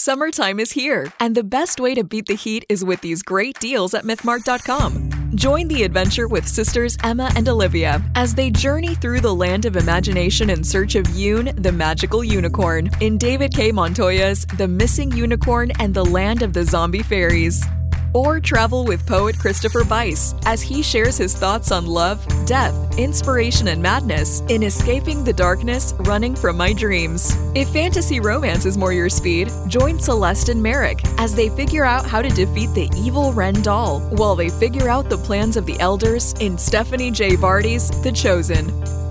Summertime is here, and the best way to beat the heat is with these great deals at MythMart.com. Join the adventure with sisters Emma and Olivia as they journey through the land of imagination in search of Yoon, the magical unicorn, in David K. Montoya's The Missing Unicorn and the Land of the Zombie Fairies. Or travel with poet Christopher Bice as he shares his thoughts on love, death, inspiration, and madness in Escaping the Darkness Running from My Dreams. If fantasy romance is more your speed, join Celeste and Merrick as they figure out how to defeat the evil Ren doll while they figure out the plans of the elders in Stephanie J. Vardy's The Chosen.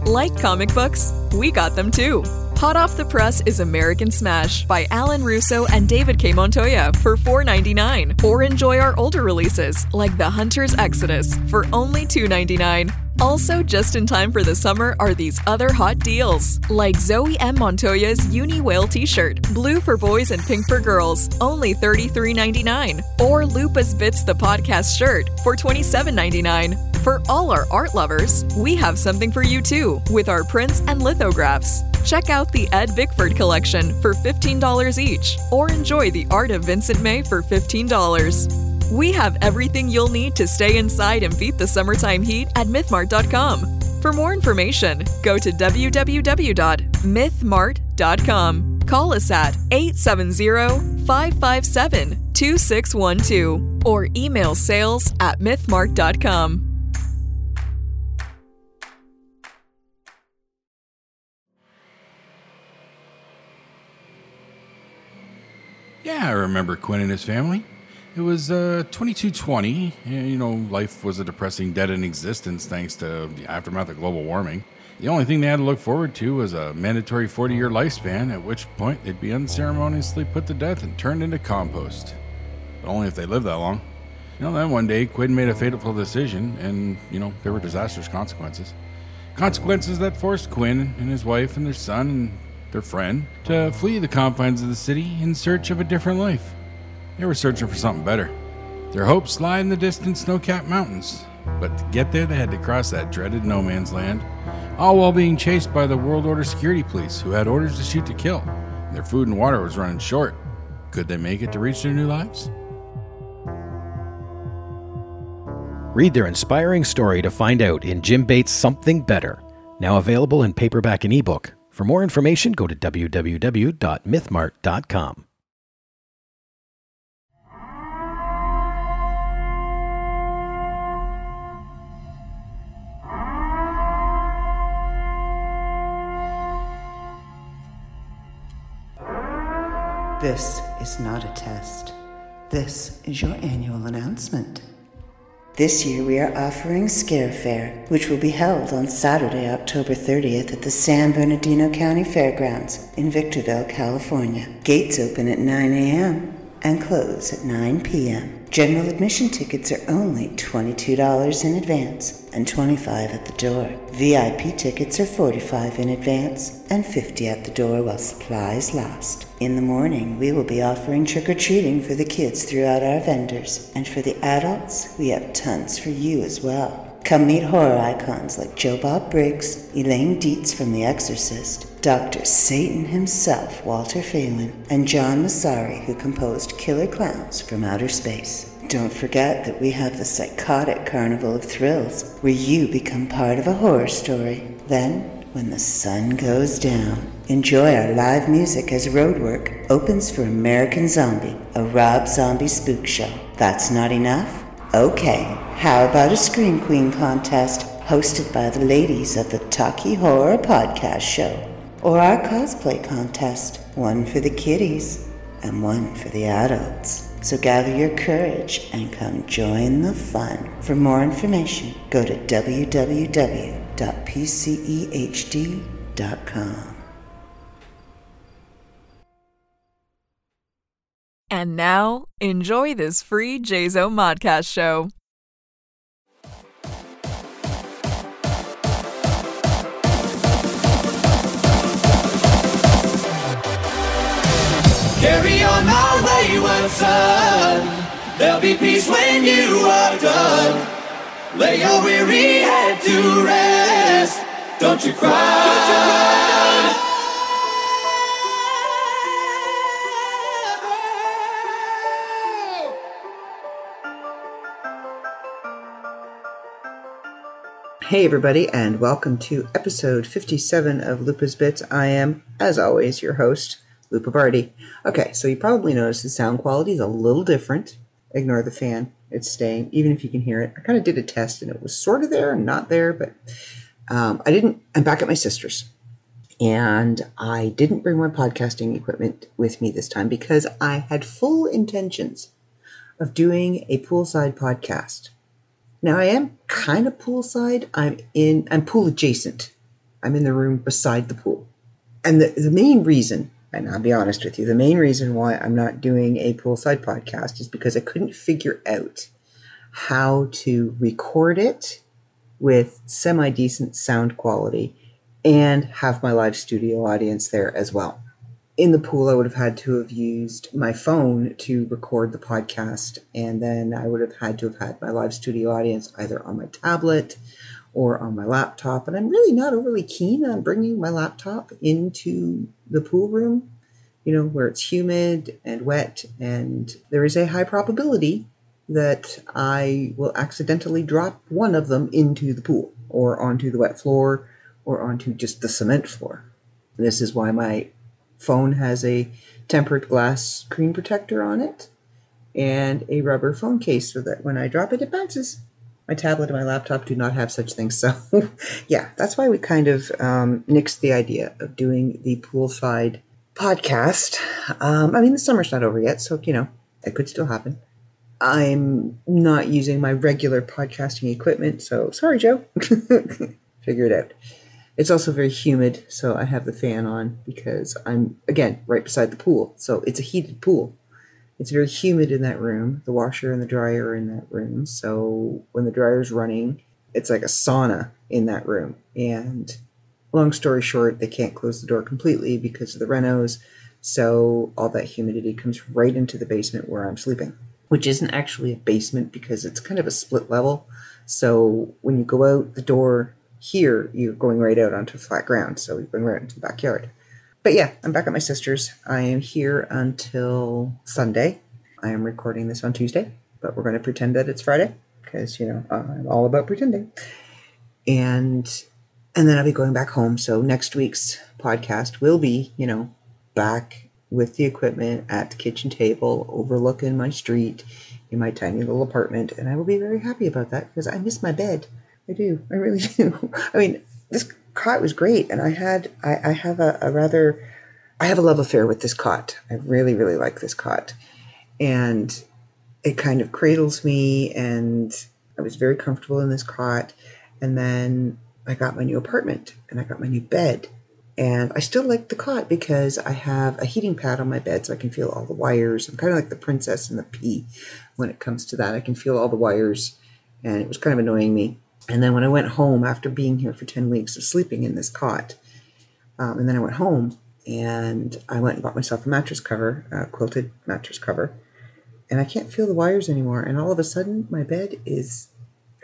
Like comic books? We got them too. Hot off the press is American Smash by Alan Russo and David K. Montoya for $4.99. Or enjoy our older releases like The Hunter's Exodus for only $2.99. Also, just in time for the summer are these other hot deals, like Zoe M. Montoya's Uni Whale t shirt, blue for boys and pink for girls, only $33.99. Or Lupa's Bits the Podcast shirt for $27.99. For all our art lovers, we have something for you too with our prints and lithographs. Check out the Ed Bickford collection for $15 each, or enjoy the art of Vincent May for $15. We have everything you'll need to stay inside and beat the summertime heat at mythmart.com. For more information, go to www.mythmart.com. Call us at 870 557 2612 or email sales at mythmart.com. Yeah, I remember Quinn and his family. It was uh, 2220. and, You know, life was a depressing dead in existence thanks to the aftermath of global warming. The only thing they had to look forward to was a mandatory 40 year lifespan, at which point they'd be unceremoniously put to death and turned into compost. But only if they lived that long. You know, then one day Quinn made a fateful decision, and, you know, there were disastrous consequences. Consequences that forced Quinn and his wife and their son and their friend, to flee the confines of the city in search of a different life. They were searching for something better. Their hopes lie in the distant snow capped mountains, but to get there, they had to cross that dreaded no man's land, all while being chased by the World Order security police who had orders to shoot to kill. Their food and water was running short. Could they make it to reach their new lives? Read their inspiring story to find out in Jim Bates' Something Better, now available in paperback and ebook. For more information, go to www.mythmart.com. This is not a test. This is your annual announcement. This year we are offering Scare Fair, which will be held on Saturday, October 30th at the San Bernardino County Fairgrounds in Victorville, California. Gates open at 9 a.m. and close at 9 p.m. General admission tickets are only $22 in advance and 25 at the door. VIP tickets are 45 in advance and 50 at the door while supplies last. In the morning, we will be offering trick or treating for the kids throughout our vendors, and for the adults, we have tons for you as well. Come meet horror icons like Joe Bob Briggs, Eileen Dietz from The Exorcist, Dr. Satan himself, Walter Phelan, and John Massari, who composed Killer Clowns from Outer Space. Don't forget that we have the psychotic Carnival of Thrills, where you become part of a horror story. Then, when the sun goes down, enjoy our live music as Roadwork opens for American Zombie, a Rob Zombie spook show. That's not enough? Okay, how about a Scream Queen contest hosted by the ladies of the Talkie Horror Podcast Show? Or our cosplay contest, one for the kiddies and one for the adults. So gather your courage and come join the fun. For more information, go to www.pcehd.com. And now, enjoy this free JZO Modcast show. Carry on my wayward son. There'll be peace when you are done. Lay your weary head to rest. Don't you cry. Hey, everybody, and welcome to episode 57 of Lupa's Bits. I am, as always, your host, Lupa Barty. Okay, so you probably noticed the sound quality is a little different. Ignore the fan, it's staying, even if you can hear it. I kind of did a test and it was sort of there and not there, but um, I didn't. I'm back at my sister's. And I didn't bring my podcasting equipment with me this time because I had full intentions of doing a poolside podcast. Now I am kind of poolside. I'm in I'm pool adjacent. I'm in the room beside the pool. And the, the main reason, and I'll be honest with you, the main reason why I'm not doing a poolside podcast is because I couldn't figure out how to record it with semi decent sound quality and have my live studio audience there as well in the pool, I would have had to have used my phone to record the podcast, and then I would have had to have had my live studio audience either on my tablet or on my laptop. And I'm really not overly keen on bringing my laptop into the pool room, you know, where it's humid and wet, and there is a high probability that I will accidentally drop one of them into the pool or onto the wet floor or onto just the cement floor. This is why my phone has a tempered glass screen protector on it and a rubber phone case so that when I drop it, it bounces. My tablet and my laptop do not have such things. So, yeah, that's why we kind of um, nixed the idea of doing the poolside podcast. Um, I mean, the summer's not over yet, so, you know, it could still happen. I'm not using my regular podcasting equipment, so sorry, Joe. Figure it out. It's also very humid, so I have the fan on because I'm, again, right beside the pool. So it's a heated pool. It's very humid in that room. The washer and the dryer are in that room. So when the dryer's running, it's like a sauna in that room. And long story short, they can't close the door completely because of the renos. So all that humidity comes right into the basement where I'm sleeping, which isn't actually a basement because it's kind of a split level. So when you go out the door here, you're going right out onto flat ground, so we've been right into the backyard. But yeah, I'm back at my sister's. I am here until Sunday. I am recording this on Tuesday, but we're going to pretend that it's Friday because you know I'm all about pretending. And and then I'll be going back home. So next week's podcast will be, you know, back with the equipment at the kitchen table, overlooking my street in my tiny little apartment, and I will be very happy about that because I miss my bed. I do. I really do. I mean, this cot was great, and I had I, I have a, a rather I have a love affair with this cot. I really really like this cot, and it kind of cradles me, and I was very comfortable in this cot. And then I got my new apartment, and I got my new bed, and I still like the cot because I have a heating pad on my bed, so I can feel all the wires. I'm kind of like the princess and the pea when it comes to that. I can feel all the wires, and it was kind of annoying me and then when I went home after being here for 10 weeks of sleeping in this cot, um, and then I went home and I went and bought myself a mattress cover, a quilted mattress cover, and I can't feel the wires anymore. And all of a sudden, my bed is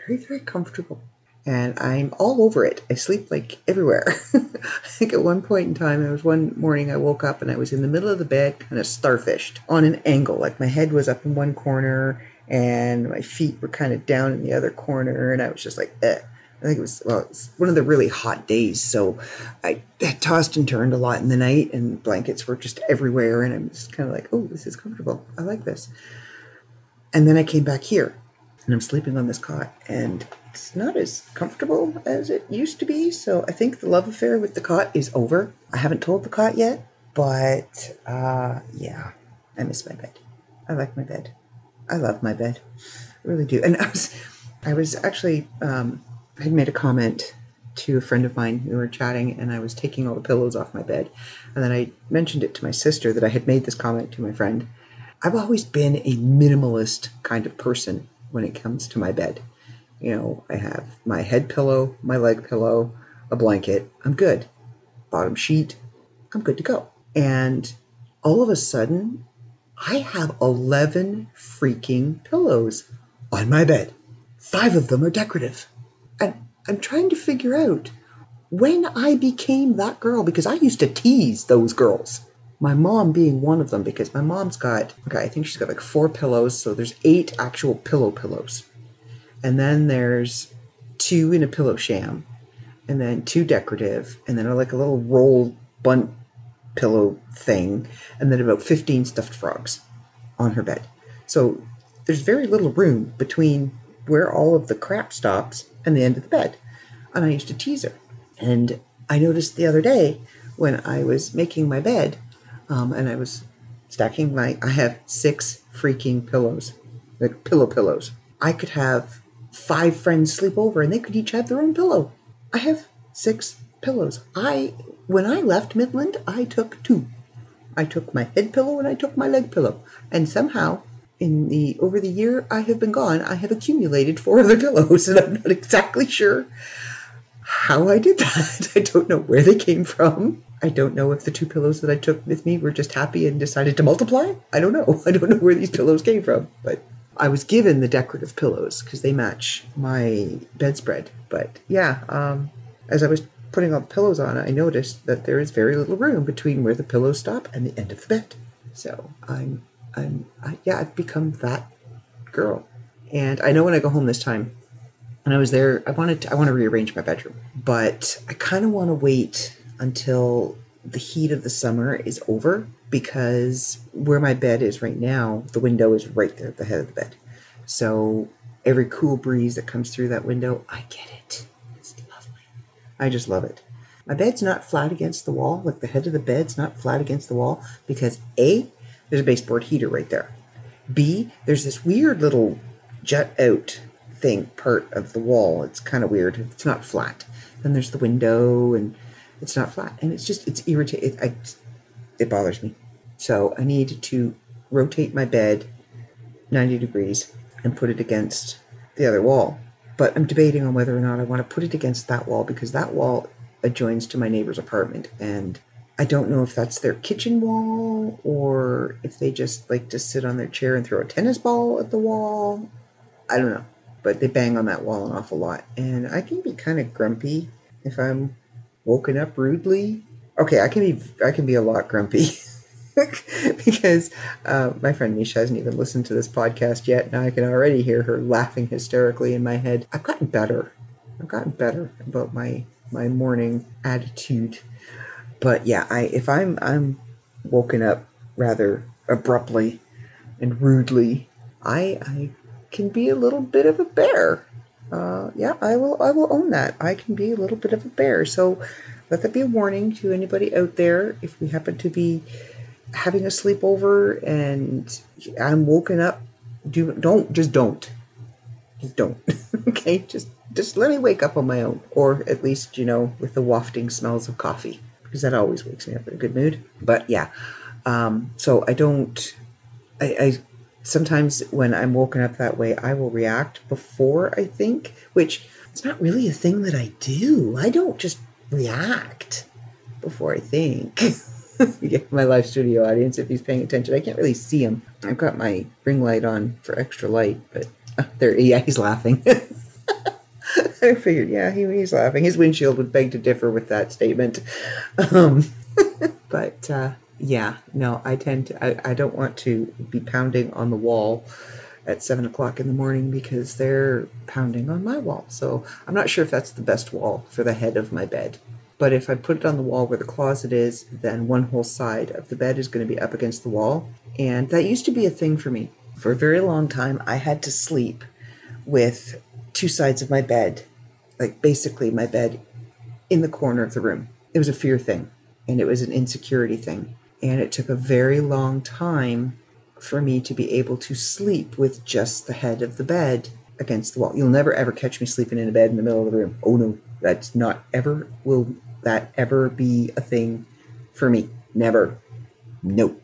very, very comfortable. And I'm all over it. I sleep like everywhere. I think at one point in time, there was one morning I woke up and I was in the middle of the bed, kind of starfished on an angle. Like my head was up in one corner and my feet were kind of down in the other corner, and I was just like, eh. I think it was well, one of the really hot days, so I, I tossed and turned a lot in the night, and blankets were just everywhere, and I'm just kind of like, oh, this is comfortable. I like this. And then I came back here, and I'm sleeping on this cot, and it's not as comfortable as it used to be. So I think the love affair with the cot is over. I haven't told the cot yet, but uh, yeah, I miss my bed. I like my bed. I love my bed. I really do. And I was, I was actually, um, I had made a comment to a friend of mine. We were chatting, and I was taking all the pillows off my bed. And then I mentioned it to my sister that I had made this comment to my friend. I've always been a minimalist kind of person when it comes to my bed. You know, I have my head pillow, my leg pillow, a blanket. I'm good. Bottom sheet, I'm good to go. And all of a sudden, I have 11 freaking pillows on my bed. Five of them are decorative. And I'm trying to figure out when I became that girl because I used to tease those girls. My mom being one of them because my mom's got, okay, I think she's got like four pillows. So there's eight actual pillow pillows. And then there's two in a pillow sham, and then two decorative, and then like a little roll bunt pillow thing, and then about 15 stuffed frogs on her bed. So there's very little room between where all of the crap stops and the end of the bed. And I used to tease her. And I noticed the other day when I was making my bed, um, and I was stacking my, I have six freaking pillows, like pillow pillows. I could have five friends sleep over and they could each have their own pillow. I have six pillows. I, when I left Midland, I took two. I took my head pillow and I took my leg pillow. And somehow, in the over the year I have been gone, I have accumulated four other pillows, and I'm not exactly sure how I did that. I don't know where they came from. I don't know if the two pillows that I took with me were just happy and decided to multiply. I don't know. I don't know where these pillows came from, but I was given the decorative pillows because they match my bedspread. But yeah, um, as I was putting all the pillows on, I noticed that there is very little room between where the pillows stop and the end of the bed. So I'm, I'm, I, yeah, I've become that girl. And I know when I go home this time, and I was there, I wanted to, I want to rearrange my bedroom, but I kind of want to wait until the heat of the summer is over because where my bed is right now, the window is right there at the head of the bed. So every cool breeze that comes through that window, I get it. I just love it. My bed's not flat against the wall, like the head of the bed's not flat against the wall because A, there's a baseboard heater right there. B, there's this weird little jut out thing part of the wall. It's kind of weird. It's not flat. Then there's the window and it's not flat and it's just it's irritating. It, it bothers me. So I need to rotate my bed 90 degrees and put it against the other wall. But I'm debating on whether or not I want to put it against that wall because that wall adjoins to my neighbor's apartment and I don't know if that's their kitchen wall or if they just like to sit on their chair and throw a tennis ball at the wall. I don't know. But they bang on that wall an awful lot. And I can be kind of grumpy if I'm woken up rudely. Okay, I can be I can be a lot grumpy. because uh, my friend Misha hasn't even listened to this podcast yet, and I can already hear her laughing hysterically in my head. I've gotten better. I've gotten better about my my morning attitude but yeah, I if I'm I'm woken up rather abruptly and rudely, I I can be a little bit of a bear. Uh, yeah, I will I will own that. I can be a little bit of a bear. So let that be a warning to anybody out there if we happen to be having a sleepover and I'm woken up. Do don't just don't just don't. okay, just just let me wake up on my own, or at least you know with the wafting smells of coffee because that always wakes me up in a good mood. But yeah, um, so I don't. I, I sometimes when I'm woken up that way, I will react before I think, which it's not really a thing that I do. I don't just react before I think. my live studio audience, if he's paying attention, I can't really see him. I've got my ring light on for extra light, but uh, there, yeah, he's laughing. I figured, yeah, he, he's laughing. His windshield would beg to differ with that statement. Um, but uh, yeah, no, I tend to, I, I don't want to be pounding on the wall at seven o'clock in the morning because they're pounding on my wall. So I'm not sure if that's the best wall for the head of my bed. But if I put it on the wall where the closet is, then one whole side of the bed is going to be up against the wall. And that used to be a thing for me. For a very long time, I had to sleep with two sides of my bed, like basically my bed in the corner of the room. It was a fear thing and it was an insecurity thing. And it took a very long time for me to be able to sleep with just the head of the bed against the wall. You'll never ever catch me sleeping in a bed in the middle of the room. Oh no, that's not ever will that ever be a thing for me. Never. Nope.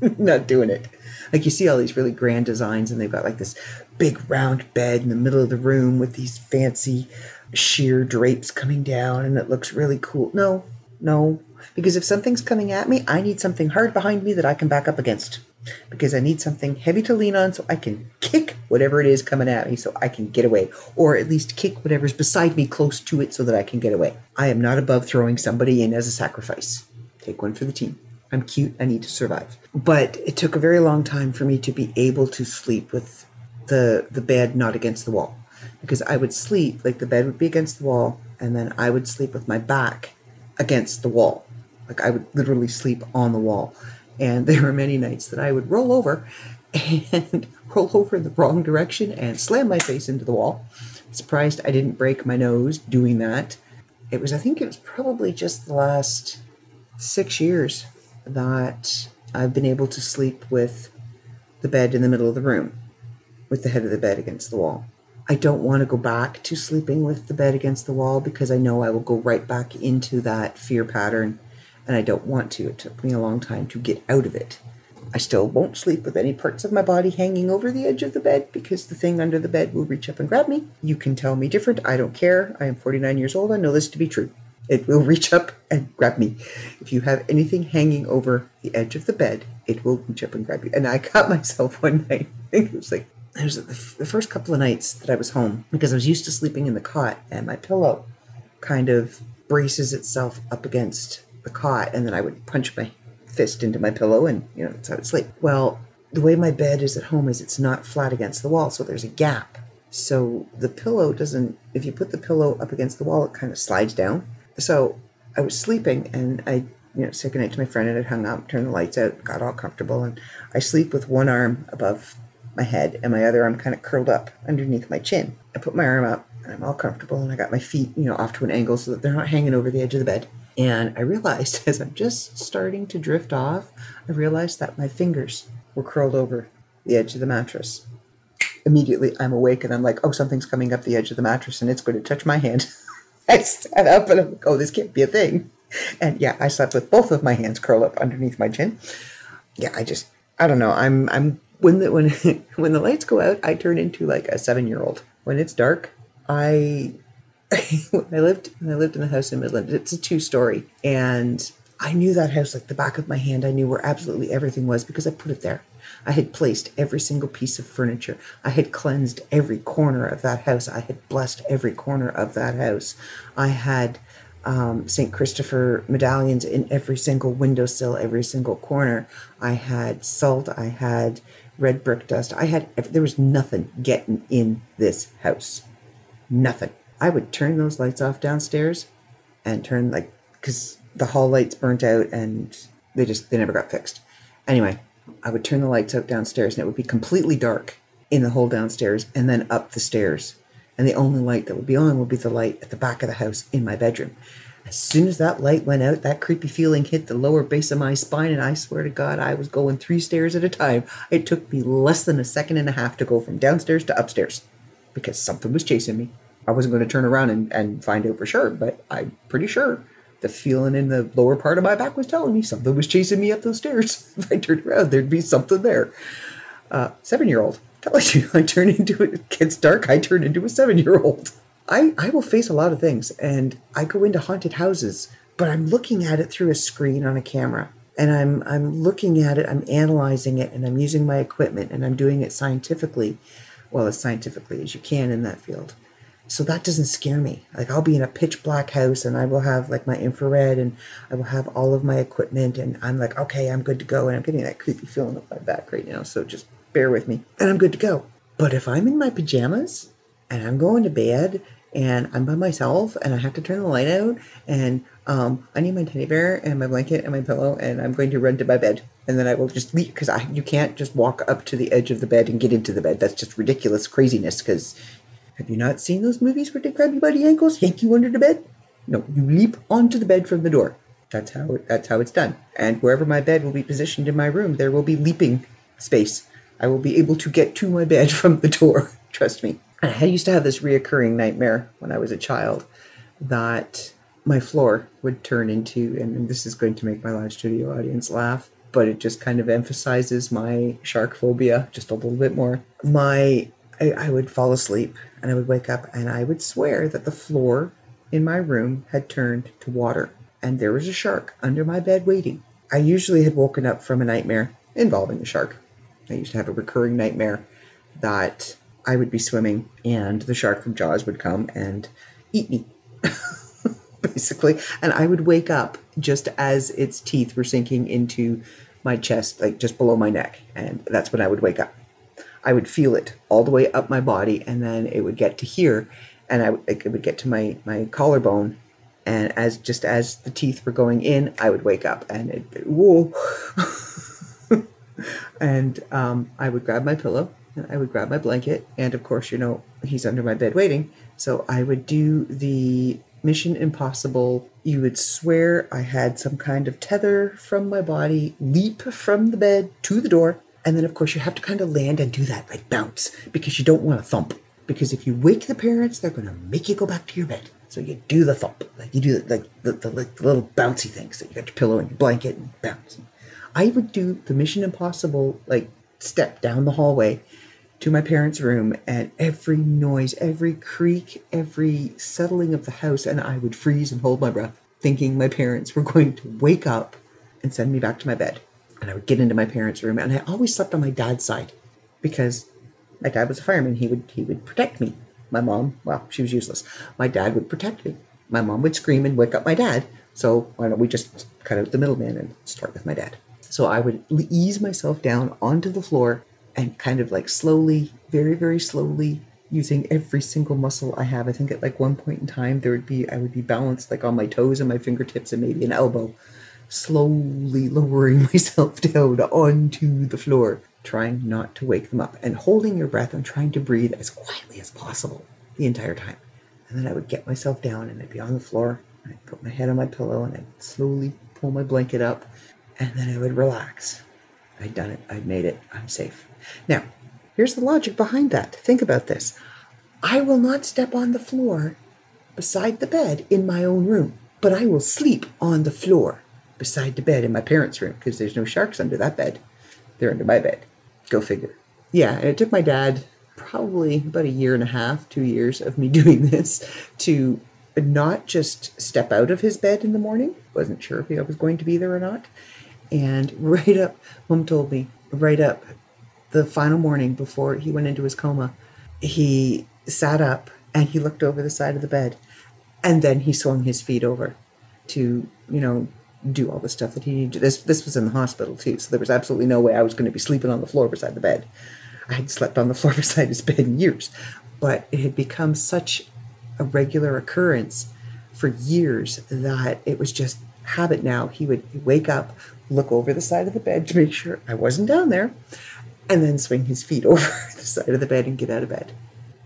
not doing it. Like you see all these really grand designs and they've got like this big round bed in the middle of the room with these fancy sheer drapes coming down and it looks really cool. No, no. Because if something's coming at me, I need something hard behind me that I can back up against. Because I need something heavy to lean on so I can kick whatever it is coming at me so I can get away. Or at least kick whatever's beside me close to it so that I can get away. I am not above throwing somebody in as a sacrifice. Take one for the team. I'm cute. I need to survive. But it took a very long time for me to be able to sleep with the the bed not against the wall because I would sleep like the bed would be against the wall, and then I would sleep with my back against the wall. Like I would literally sleep on the wall. And there were many nights that I would roll over and roll over in the wrong direction and slam my face into the wall. Surprised I didn't break my nose doing that. It was, I think it was probably just the last six years that I've been able to sleep with the bed in the middle of the room, with the head of the bed against the wall. I don't want to go back to sleeping with the bed against the wall because I know I will go right back into that fear pattern and I don't want to. It took me a long time to get out of it. I still won't sleep with any parts of my body hanging over the edge of the bed because the thing under the bed will reach up and grab me. You can tell me different. I don't care. I am 49 years old. I know this to be true. It will reach up and grab me. If you have anything hanging over the edge of the bed, it will reach up and grab you. And I caught myself one night. I think it was like it was the first couple of nights that I was home because I was used to sleeping in the cot and my pillow kind of braces itself up against the cot and then I would punch my fist into my pillow and you know that's how I sleep. Well, the way my bed is at home is it's not flat against the wall, so there's a gap. So the pillow doesn't if you put the pillow up against the wall, it kind of slides down. So I was sleeping and I you know, said goodnight to my friend and had hung up, turned the lights out, got all comfortable, and I sleep with one arm above my head and my other arm kind of curled up underneath my chin. I put my arm up and I'm all comfortable and I got my feet, you know, off to an angle so that they're not hanging over the edge of the bed. And I realized as I'm just starting to drift off, I realized that my fingers were curled over the edge of the mattress. Immediately, I'm awake and I'm like, oh, something's coming up the edge of the mattress and it's going to touch my hand. I sat up and I'm like, oh, this can't be a thing. And yeah, I slept with both of my hands curled up underneath my chin. Yeah, I just, I don't know. I'm, I'm when the when when the lights go out, I turn into like a seven year old. When it's dark, I I lived I lived in the house in Midland. It's a two story, and I knew that house like the back of my hand. I knew where absolutely everything was because I put it there. I had placed every single piece of furniture. I had cleansed every corner of that house. I had blessed every corner of that house. I had um, St. Christopher medallions in every single windowsill, every single corner. I had salt. I had red brick dust. I had, there was nothing getting in this house. Nothing. I would turn those lights off downstairs and turn, like, because the hall lights burnt out and they just, they never got fixed. Anyway, I would turn the lights out downstairs and it would be completely dark in the whole downstairs and then up the stairs. And the only light that would be on would be the light at the back of the house in my bedroom. As soon as that light went out, that creepy feeling hit the lower base of my spine, and I swear to God, I was going three stairs at a time. It took me less than a second and a half to go from downstairs to upstairs because something was chasing me. I wasn't going to turn around and, and find out for sure, but I'm pretty sure the feeling in the lower part of my back was telling me something was chasing me up those stairs. If I turned around, there'd be something there. Uh, seven year old. Tells you, I turn into it gets dark, I turn into a seven year old. I, I will face a lot of things and I go into haunted houses, but I'm looking at it through a screen on a camera. And I'm I'm looking at it, I'm analyzing it, and I'm using my equipment and I'm doing it scientifically, well as scientifically as you can in that field. So that doesn't scare me. Like I'll be in a pitch black house and I will have like my infrared and I will have all of my equipment and I'm like, okay, I'm good to go. And I'm getting that creepy feeling up my back right now. So just bear with me. And I'm good to go. But if I'm in my pajamas and I'm going to bed and I'm by myself and I have to turn the light out and um, I need my teddy bear and my blanket and my pillow and I'm going to run to my bed and then I will just leave because I you can't just walk up to the edge of the bed and get into the bed. That's just ridiculous craziness. Because have you not seen those movies where they grab you by the ankles, yank you under the bed? No, you leap onto the bed from the door. That's how that's how it's done. And wherever my bed will be positioned in my room, there will be leaping space. I will be able to get to my bed from the door. Trust me. I used to have this reoccurring nightmare when I was a child that my floor would turn into, and this is going to make my live studio audience laugh, but it just kind of emphasizes my shark phobia just a little bit more. My, I, I would fall asleep and I would wake up and I would swear that the floor in my room had turned to water and there was a shark under my bed waiting. I usually had woken up from a nightmare involving a shark. I used to have a recurring nightmare that I would be swimming and the shark from Jaws would come and eat me. Basically, and I would wake up just as its teeth were sinking into my chest, like just below my neck, and that's when I would wake up. I would feel it all the way up my body, and then it would get to here, and I it would get to my my collarbone, and as just as the teeth were going in, I would wake up, and it whoa, and um, I would grab my pillow, and I would grab my blanket, and of course, you know, he's under my bed waiting, so I would do the Mission Impossible. You would swear I had some kind of tether from my body, leap from the bed to the door, and then, of course, you have to kind of land and do that, like bounce, because you don't want to thump. Because if you wake the parents, they're going to make you go back to your bed. So you do the thump, like you do like the, the, like the little bouncy things that you got your pillow and your blanket and bounce. I would do the Mission Impossible like step down the hallway to my parents' room, and every noise, every creak, every settling of the house, and I would freeze and hold my breath, thinking my parents were going to wake up and send me back to my bed. And I would get into my parents' room, and I always slept on my dad's side because my dad was a fireman. He would he would protect me. My mom, well, she was useless. My dad would protect me. My mom would scream and wake up my dad. So why don't we just cut out the middleman and start with my dad? So I would ease myself down onto the floor and kind of like slowly, very, very slowly, using every single muscle I have. I think at like one point in time there would be I would be balanced like on my toes and my fingertips and maybe an elbow, slowly lowering myself down onto the floor, trying not to wake them up and holding your breath and trying to breathe as quietly as possible the entire time. And then I would get myself down and I'd be on the floor and I'd put my head on my pillow and I'd slowly pull my blanket up and then I would relax. I'd done it. I'd made it. I'm safe. Now, here's the logic behind that. Think about this. I will not step on the floor beside the bed in my own room, but I will sleep on the floor beside the bed in my parents' room because there's no sharks under that bed. They're under my bed. Go figure. Yeah, and it took my dad probably about a year and a half, two years of me doing this to not just step out of his bed in the morning. Wasn't sure if he was going to be there or not. And right up, mom told me, right up the final morning before he went into his coma, he sat up and he looked over the side of the bed and then he swung his feet over to, you know, do all the stuff that he needed to. This this was in the hospital too, so there was absolutely no way I was going to be sleeping on the floor beside the bed. I had slept on the floor beside his bed in years, but it had become such a regular occurrence for years that it was just habit now. He would wake up, look over the side of the bed to make sure I wasn't down there, and then swing his feet over the side of the bed and get out of bed.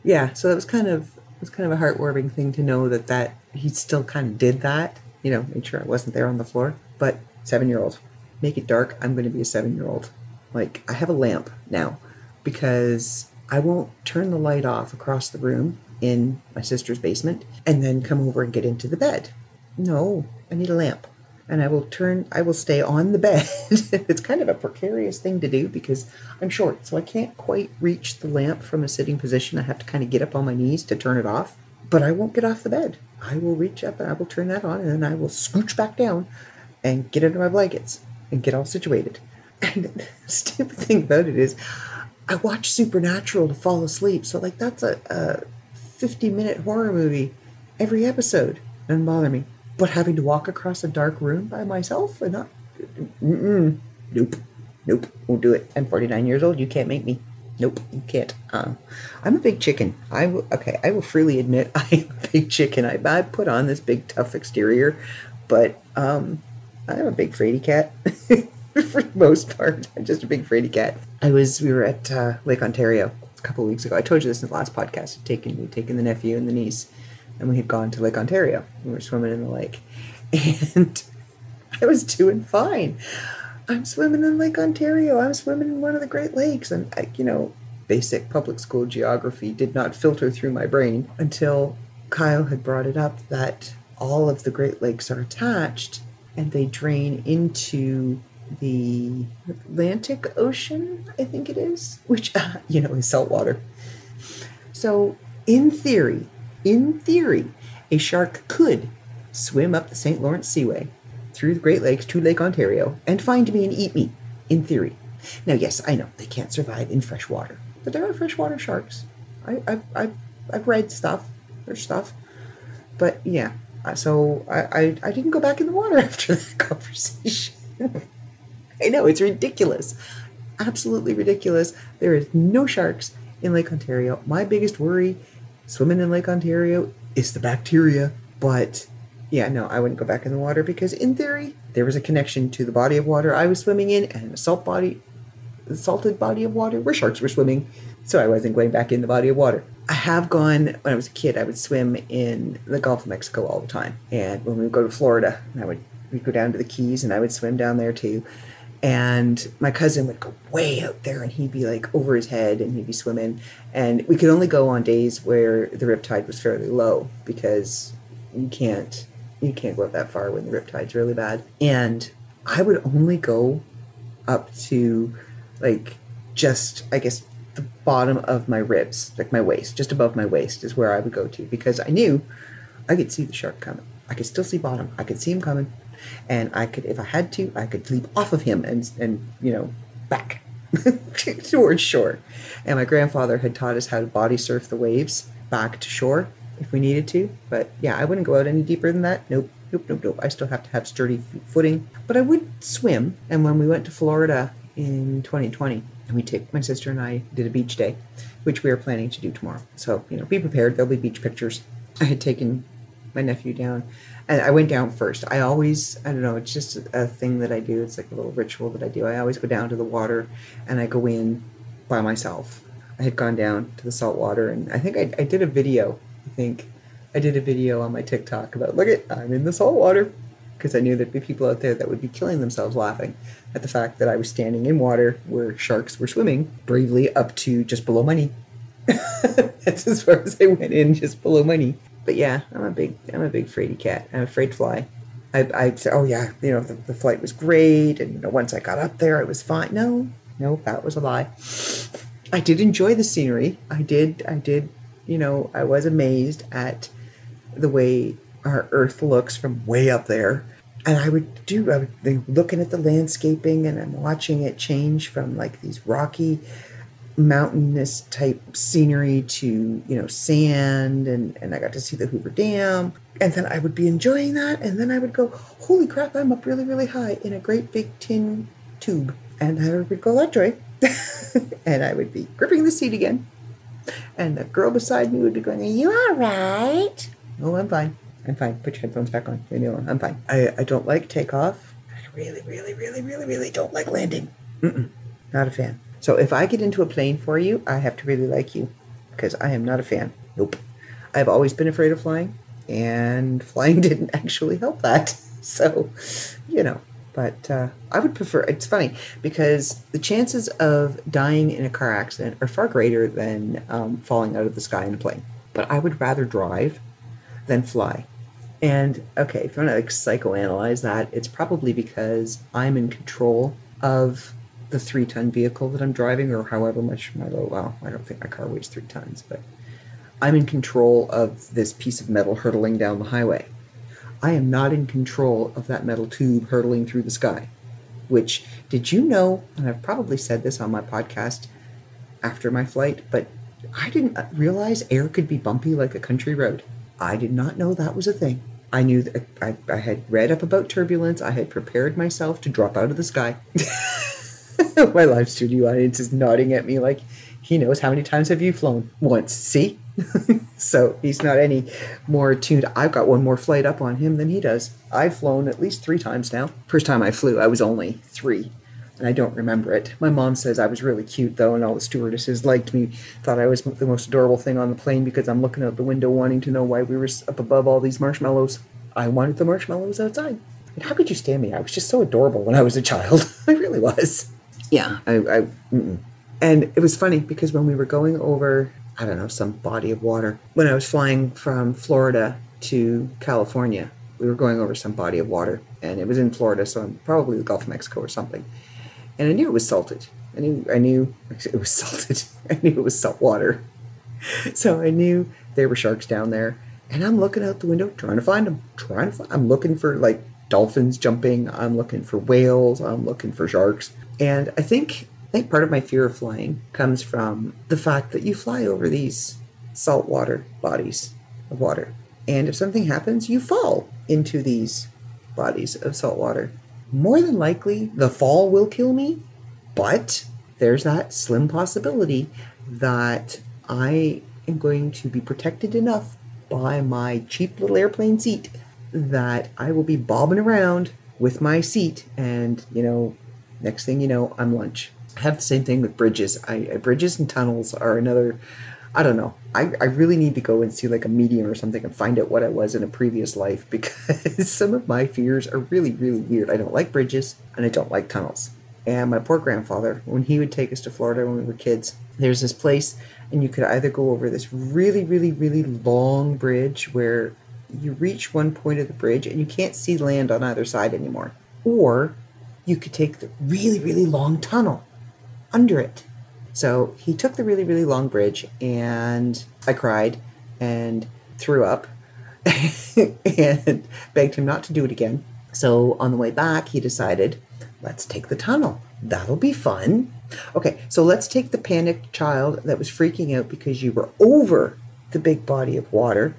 Yeah, so that was kind of it was kind of a heartwarming thing to know that that he still kind of did that. You know, made sure I wasn't there on the floor. But seven year old, make it dark. I'm going to be a seven year old. Like I have a lamp now because I won't turn the light off across the room in my sister's basement and then come over and get into the bed. No, I need a lamp and I will turn, I will stay on the bed. it's kind of a precarious thing to do because I'm short, so I can't quite reach the lamp from a sitting position. I have to kind of get up on my knees to turn it off, but I won't get off the bed. I will reach up and I will turn that on, and then I will scooch back down and get under my blankets and get all situated. And the stupid thing about it is, I watch Supernatural to fall asleep, so like that's a, a 50 minute horror movie every episode. Doesn't bother me but having to walk across a dark room by myself and not nope nope won't do it i'm 49 years old you can't make me nope you can't. Uh, i'm a big chicken. I will okay i will freely admit i'm a big chicken. I, I put on this big tough exterior but um i'm a big fraidy cat. For the most part i'm just a big fraidy cat. I was we were at uh, lake ontario a couple weeks ago. I told you this in the last podcast. Taking we taken the nephew and the niece and we had gone to Lake Ontario. We were swimming in the lake, and I was doing fine. I'm swimming in Lake Ontario. I'm swimming in one of the Great Lakes, and I, you know, basic public school geography did not filter through my brain until Kyle had brought it up that all of the Great Lakes are attached and they drain into the Atlantic Ocean, I think it is, which, you know, is saltwater. So, in theory, in theory, a shark could swim up the St. Lawrence Seaway through the Great Lakes to Lake Ontario and find me and eat me, in theory. Now, yes, I know they can't survive in fresh water, but there are freshwater sharks. I, I, I, I've read stuff. There's stuff. But yeah, uh, so I, I, I didn't go back in the water after that conversation. I know, it's ridiculous. absolutely ridiculous. There is no sharks in Lake Ontario. My biggest worry swimming in Lake Ontario is the bacteria. But yeah, no, I wouldn't go back in the water because in theory there was a connection to the body of water I was swimming in and a salt body the salted body of water where sharks were swimming. So I wasn't going back in the body of water. I have gone when I was a kid. I would swim in the Gulf of Mexico all the time, and when we would go to Florida, I would we'd go down to the Keys, and I would swim down there too. And my cousin would go way out there, and he'd be like over his head, and he'd be swimming. And we could only go on days where the riptide was fairly low because you can't you can't go up that far when the riptide's really bad. And I would only go up to like just I guess the bottom of my ribs, like my waist, just above my waist is where I would go to because I knew I could see the shark coming. I could still see bottom. I could see him coming, and I could, if I had to, I could leap off of him and and you know back towards shore. And my grandfather had taught us how to body surf the waves back to shore if we needed to. But yeah, I wouldn't go out any deeper than that. Nope. Nope, nope, nope. I still have to have sturdy footing. But I would swim. And when we went to Florida in 2020. And we take my sister and I did a beach day, which we are planning to do tomorrow. So you know, be prepared. There'll be beach pictures. I had taken my nephew down, and I went down first. I always, I don't know, it's just a thing that I do. It's like a little ritual that I do. I always go down to the water, and I go in by myself. I had gone down to the salt water, and I think I, I did a video. I think I did a video on my TikTok about look at I'm in the salt water because I knew there'd be people out there that would be killing themselves laughing at the fact that I was standing in water where sharks were swimming bravely up to just below my knee. That's as far as I went in, just below my knee. But yeah, I'm a big, I'm a big fraidy cat. I'm afraid to fly. I, I'd say, oh yeah, you know, the, the flight was great, and you know, once I got up there, I was fine. No, no, that was a lie. I did enjoy the scenery. I did, I did, you know, I was amazed at the way our Earth looks from way up there. And I would do, I would be looking at the landscaping and I'm watching it change from like these rocky, mountainous type scenery to, you know, sand. And, and I got to see the Hoover Dam. And then I would be enjoying that. And then I would go, holy crap, I'm up really, really high in a great big tin tube. And I would go that way. and I would be gripping the seat again. And the girl beside me would be going, Are you all right? Oh, I'm fine. I'm fine. Put your headphones back on. Leave me alone. I'm fine. I, I don't like takeoff. I really, really, really, really, really don't like landing. Mm-mm. Not a fan. So if I get into a plane for you, I have to really like you because I am not a fan. Nope. I've always been afraid of flying, and flying didn't actually help that. So, you know, but uh, I would prefer. It's funny because the chances of dying in a car accident are far greater than um, falling out of the sky in a plane. But I would rather drive than fly. And okay, if you want to like psychoanalyze that, it's probably because I'm in control of the three ton vehicle that I'm driving, or however much my little, Well, I don't think my car weighs three tons, but I'm in control of this piece of metal hurtling down the highway. I am not in control of that metal tube hurtling through the sky. Which, did you know, and I've probably said this on my podcast after my flight, but I didn't uh, realize air could be bumpy like a country road. I did not know that was a thing. I knew that I, I had read up about turbulence. I had prepared myself to drop out of the sky. My live studio audience is nodding at me like he knows how many times have you flown? Once. See? so he's not any more attuned. I've got one more flight up on him than he does. I've flown at least three times now. First time I flew, I was only three and I don't remember it. My mom says I was really cute though, and all the stewardesses liked me, thought I was the most adorable thing on the plane because I'm looking out the window wanting to know why we were up above all these marshmallows. I wanted the marshmallows outside. And how could you stand me? I was just so adorable when I was a child. I really was. Yeah, I, I. and it was funny because when we were going over, I don't know, some body of water, when I was flying from Florida to California, we were going over some body of water, and it was in Florida, so probably the Gulf of Mexico or something and I knew it was salted. I knew I knew it was salted. I knew it was salt water. So I knew there were sharks down there, and I'm looking out the window trying to find them. Trying to find. I'm looking for like dolphins jumping. I'm looking for whales. I'm looking for sharks. And I think I think part of my fear of flying comes from the fact that you fly over these saltwater bodies of water, and if something happens, you fall into these bodies of salt water more than likely the fall will kill me, but there's that slim possibility that I am going to be protected enough by my cheap little airplane seat that I will be bobbing around with my seat, and you know, next thing you know, I'm lunch. I have the same thing with bridges. I uh, bridges and tunnels are another. I don't know. I, I really need to go and see like a medium or something and find out what I was in a previous life because some of my fears are really, really weird. I don't like bridges and I don't like tunnels. And my poor grandfather, when he would take us to Florida when we were kids, there's this place, and you could either go over this really, really, really long bridge where you reach one point of the bridge and you can't see land on either side anymore, or you could take the really, really long tunnel under it. So he took the really, really long bridge, and I cried and threw up and begged him not to do it again. So on the way back, he decided, let's take the tunnel. That'll be fun. Okay, so let's take the panicked child that was freaking out because you were over the big body of water.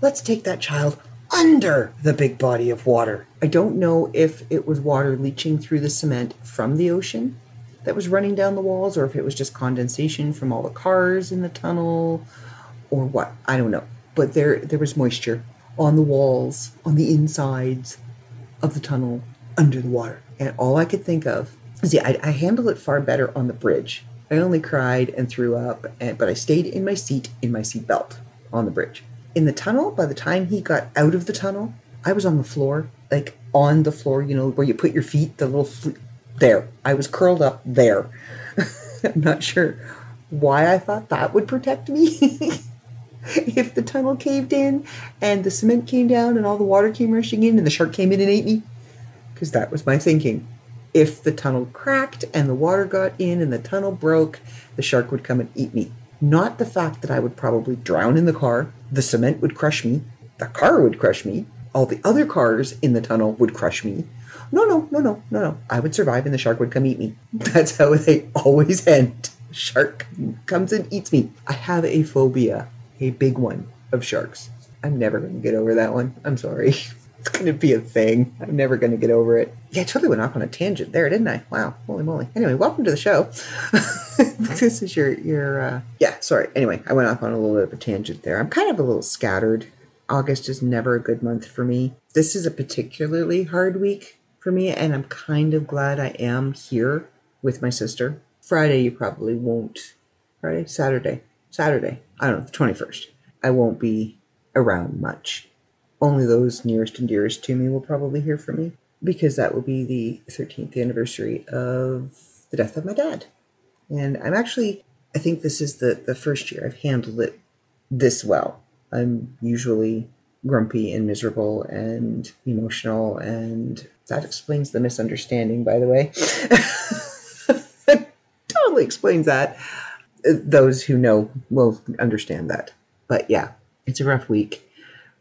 Let's take that child under the big body of water. I don't know if it was water leaching through the cement from the ocean that was running down the walls or if it was just condensation from all the cars in the tunnel or what. I don't know. But there there was moisture on the walls, on the insides of the tunnel under the water. And all I could think of see, I, I handled it far better on the bridge. I only cried and threw up, and, but I stayed in my seat in my seat belt on the bridge. In the tunnel, by the time he got out of the tunnel, I was on the floor, like on the floor, you know, where you put your feet, the little there. I was curled up there. I'm not sure why I thought that would protect me. if the tunnel caved in and the cement came down and all the water came rushing in and the shark came in and ate me, because that was my thinking if the tunnel cracked and the water got in and the tunnel broke, the shark would come and eat me. Not the fact that I would probably drown in the car, the cement would crush me, the car would crush me, all the other cars in the tunnel would crush me. No, no, no, no, no, no. I would survive and the shark would come eat me. That's how they always end. Shark comes and eats me. I have a phobia, a big one, of sharks. I'm never going to get over that one. I'm sorry. It's going to be a thing. I'm never going to get over it. Yeah, I totally went off on a tangent there, didn't I? Wow, holy moly. Anyway, welcome to the show. this is your your uh, yeah. Sorry. Anyway, I went off on a little bit of a tangent there. I'm kind of a little scattered. August is never a good month for me. This is a particularly hard week for me, and I'm kind of glad I am here with my sister. Friday, you probably won't. Friday, Saturday, Saturday. I don't know, the 21st. I won't be around much only those nearest and dearest to me will probably hear from me because that will be the 13th anniversary of the death of my dad. And I'm actually, I think this is the, the first year I've handled it this well. I'm usually grumpy and miserable and emotional, and that explains the misunderstanding, by the way. totally explains that. Those who know will understand that. But yeah, it's a rough week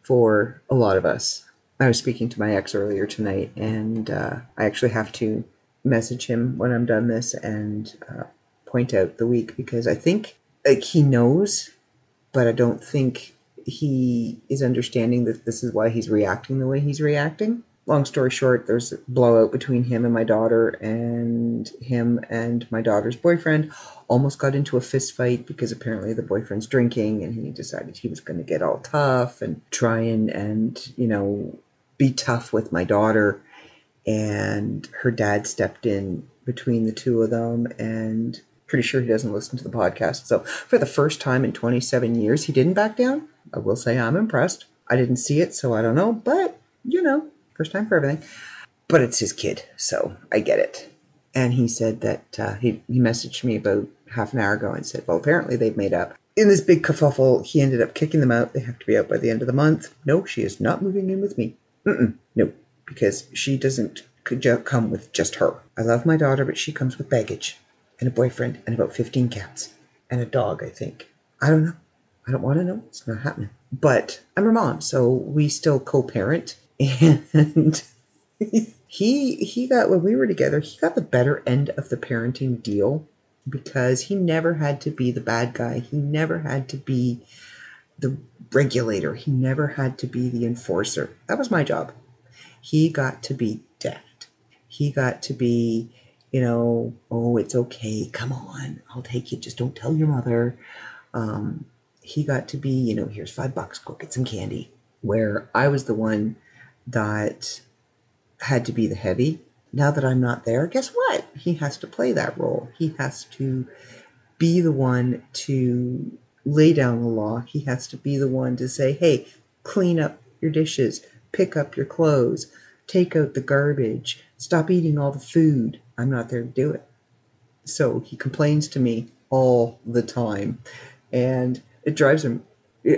for a lot of us. I was speaking to my ex earlier tonight, and uh, I actually have to message him when I'm done this and uh, point out the week because I think like he knows, but I don't think he is understanding that this is why he's reacting the way he's reacting long story short, there's a blowout between him and my daughter, and him and my daughter's boyfriend almost got into a fist fight because apparently the boyfriend's drinking, and he decided he was going to get all tough and try and and you know be tough with my daughter. And her dad stepped in between the two of them, and pretty sure he doesn't listen to the podcast. So for the first time in 27 years, he didn't back down. I will say I'm impressed. I didn't see it, so I don't know, but you know, first time for everything. But it's his kid, so I get it. And he said that uh, he, he messaged me about half an hour ago and said, well, apparently they've made up. In this big kerfuffle, he ended up kicking them out. They have to be out by the end of the month. No, she is not moving in with me. Mm-mm, no, because she doesn't come with just her. I love my daughter, but she comes with baggage and a boyfriend and about 15 cats and a dog, I think. I don't know. I don't want to know. It's not happening. But I'm her mom, so we still co parent and he he got when we were together he got the better end of the parenting deal because he never had to be the bad guy he never had to be the regulator he never had to be the enforcer that was my job he got to be dad he got to be you know, oh, it's okay. Come on, I'll take you. Just don't tell your mother. Um, he got to be, you know, here's five bucks, go get some candy. Where I was the one that had to be the heavy. Now that I'm not there, guess what? He has to play that role. He has to be the one to lay down the law. He has to be the one to say, hey, clean up your dishes, pick up your clothes, take out the garbage, stop eating all the food. I'm not there to do it. So he complains to me all the time. And it drives him,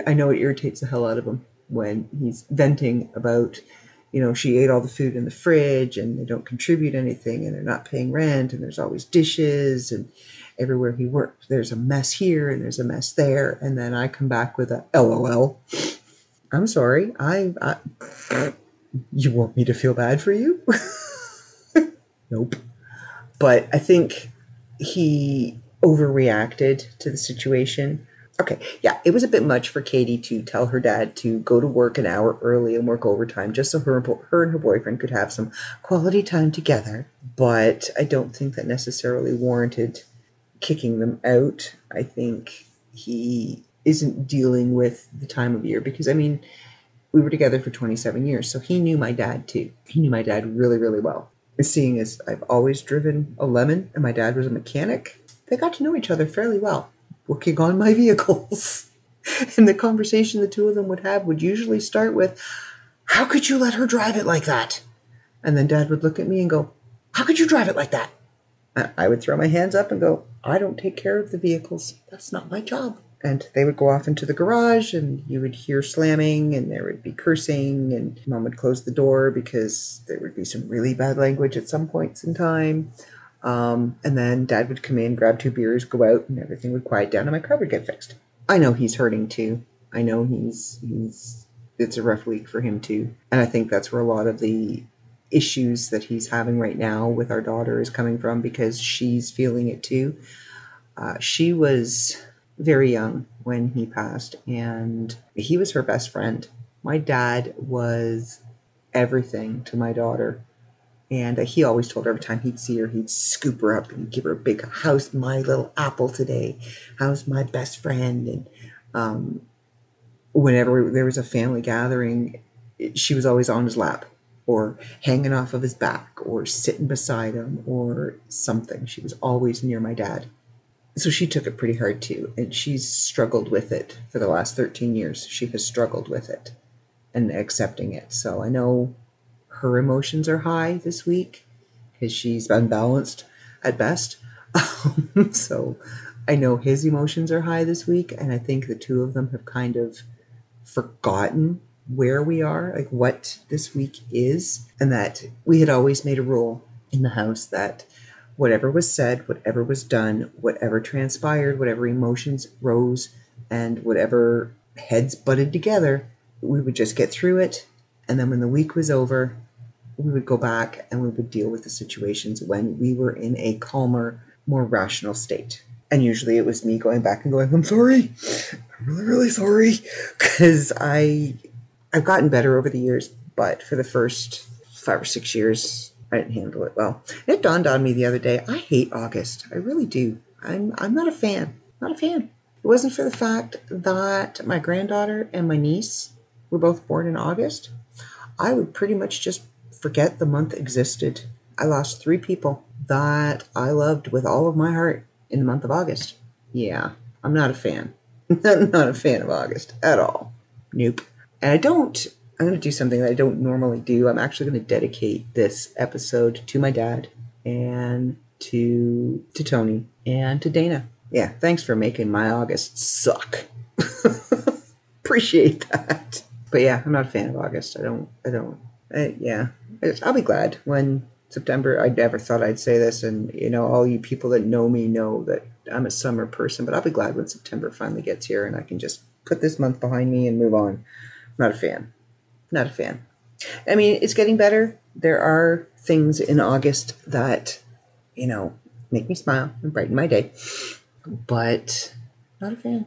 I know it irritates the hell out of him when he's venting about, you know, she ate all the food in the fridge and they don't contribute anything and they're not paying rent and there's always dishes and everywhere he works there's a mess here and there's a mess there and then I come back with a LOL. I'm sorry. I, I you want me to feel bad for you? nope. But I think he overreacted to the situation. Okay, yeah, it was a bit much for Katie to tell her dad to go to work an hour early and work overtime just so her, her and her boyfriend could have some quality time together. But I don't think that necessarily warranted kicking them out. I think he isn't dealing with the time of year because, I mean, we were together for 27 years, so he knew my dad too. He knew my dad really, really well. Seeing as I've always driven a lemon and my dad was a mechanic, they got to know each other fairly well, working on my vehicles. and the conversation the two of them would have would usually start with, How could you let her drive it like that? And then dad would look at me and go, How could you drive it like that? I would throw my hands up and go, I don't take care of the vehicles. That's not my job and they would go off into the garage and you would hear slamming and there would be cursing and mom would close the door because there would be some really bad language at some points in time um, and then dad would come in grab two beers go out and everything would quiet down and my car would get fixed i know he's hurting too i know he's he's it's a rough week for him too and i think that's where a lot of the issues that he's having right now with our daughter is coming from because she's feeling it too uh, she was very young when he passed, and he was her best friend. My dad was everything to my daughter. And he always told her every time he'd see her, he'd scoop her up and give her a big, how's my little apple today? How's my best friend? And um, whenever there was a family gathering, she was always on his lap or hanging off of his back or sitting beside him or something. She was always near my dad so she took it pretty hard too and she's struggled with it for the last 13 years she has struggled with it and accepting it so i know her emotions are high this week because she's unbalanced at best um, so i know his emotions are high this week and i think the two of them have kind of forgotten where we are like what this week is and that we had always made a rule in the house that whatever was said, whatever was done, whatever transpired, whatever emotions rose, and whatever heads butted together, we would just get through it. And then when the week was over, we would go back and we would deal with the situations when we were in a calmer, more rational state. And usually it was me going back and going, I'm sorry. I'm really, really sorry. Because I I've gotten better over the years, but for the first five or six years, I didn't handle it well. It dawned on me the other day. I hate August. I really do. I'm I'm not a fan. Not a fan. It wasn't for the fact that my granddaughter and my niece were both born in August. I would pretty much just forget the month existed. I lost three people that I loved with all of my heart in the month of August. Yeah, I'm not a fan. not a fan of August at all. Nope. And I don't I'm going to do something that I don't normally do. I'm actually going to dedicate this episode to my dad and to to Tony and to Dana. Yeah, thanks for making my August suck. Appreciate that. But yeah, I'm not a fan of August. I don't. I don't. I, yeah, I'll be glad when September. I never thought I'd say this, and you know, all you people that know me know that I'm a summer person. But I'll be glad when September finally gets here and I can just put this month behind me and move on. I'm not a fan. Not a fan. I mean, it's getting better. There are things in August that, you know, make me smile and brighten my day, but not a fan.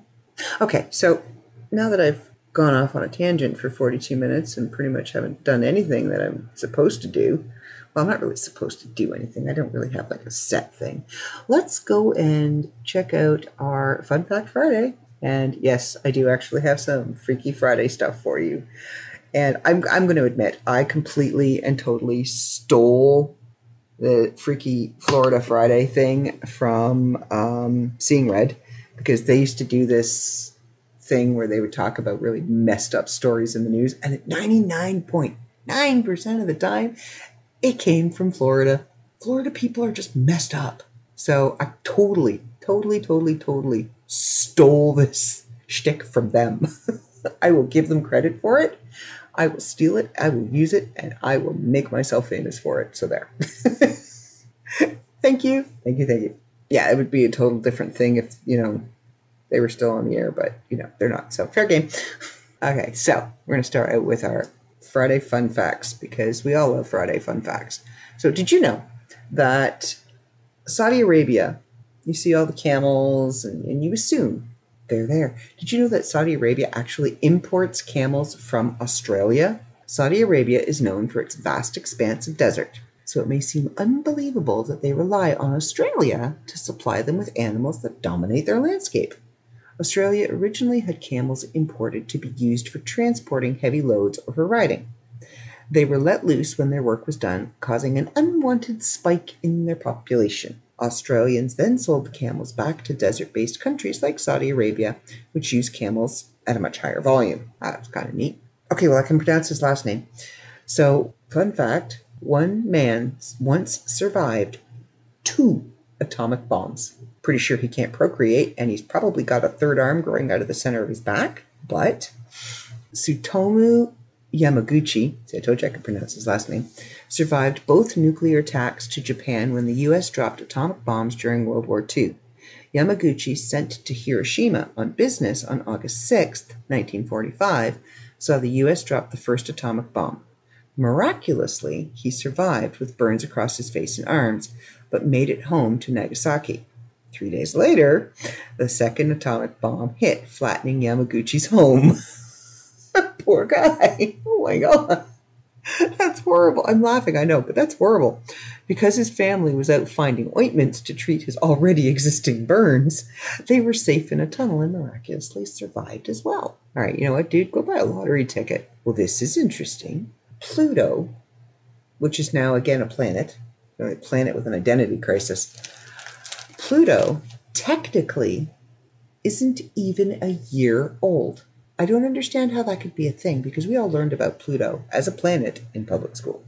Okay, so now that I've gone off on a tangent for 42 minutes and pretty much haven't done anything that I'm supposed to do, Well, I'm not really supposed to do anything. I don't really have like a set thing. Let's go and check out our Fun Fact Friday. And yes, I do actually have some Freaky Friday stuff for you. And I'm, I'm going to admit, I completely and totally stole the Freaky Florida Friday thing from um, Seeing Red because they used to do this thing where they would talk about really messed up stories in the news. And at 99.9% of the time, it came from Florida. Florida people are just messed up. So I totally, totally, totally, totally stole this shtick from them. I will give them credit for it. I will steal it, I will use it, and I will make myself famous for it. So there. thank you. Thank you, thank you. Yeah, it would be a total different thing if, you know, they were still on the air, but, you know, they're not. So fair game. Okay, so we're to start out with our Friday fun facts because we all love Friday fun facts. So, did you know that Saudi Arabia, you see all the camels and, and you assume they're there. Did you know that Saudi Arabia actually imports camels from Australia? Saudi Arabia is known for its vast expanse of desert, so it may seem unbelievable that they rely on Australia to supply them with animals that dominate their landscape. Australia originally had camels imported to be used for transporting heavy loads or for riding. They were let loose when their work was done, causing an unwanted spike in their population. Australians then sold the camels back to desert based countries like Saudi Arabia, which use camels at a much higher volume. Ah, that's kind of neat. Okay, well, I can pronounce his last name. So, fun fact one man once survived two atomic bombs. Pretty sure he can't procreate, and he's probably got a third arm growing out of the center of his back. But Tsutomu Yamaguchi, see, I told you I could pronounce his last name, survived both nuclear attacks to Japan when the U.S. dropped atomic bombs during World War II. Yamaguchi, sent to Hiroshima on business on August 6, 1945, saw the U.S. drop the first atomic bomb. Miraculously, he survived with burns across his face and arms, but made it home to Nagasaki. Three days later, the second atomic bomb hit, flattening Yamaguchi's home. Poor guy. Oh my God. That's horrible. I'm laughing, I know, but that's horrible. Because his family was out finding ointments to treat his already existing burns, they were safe in a tunnel and miraculously survived as well. All right, you know what, dude? Go buy a lottery ticket. Well, this is interesting. Pluto, which is now again a planet, a planet with an identity crisis, Pluto technically isn't even a year old. I don't understand how that could be a thing because we all learned about Pluto as a planet in public school.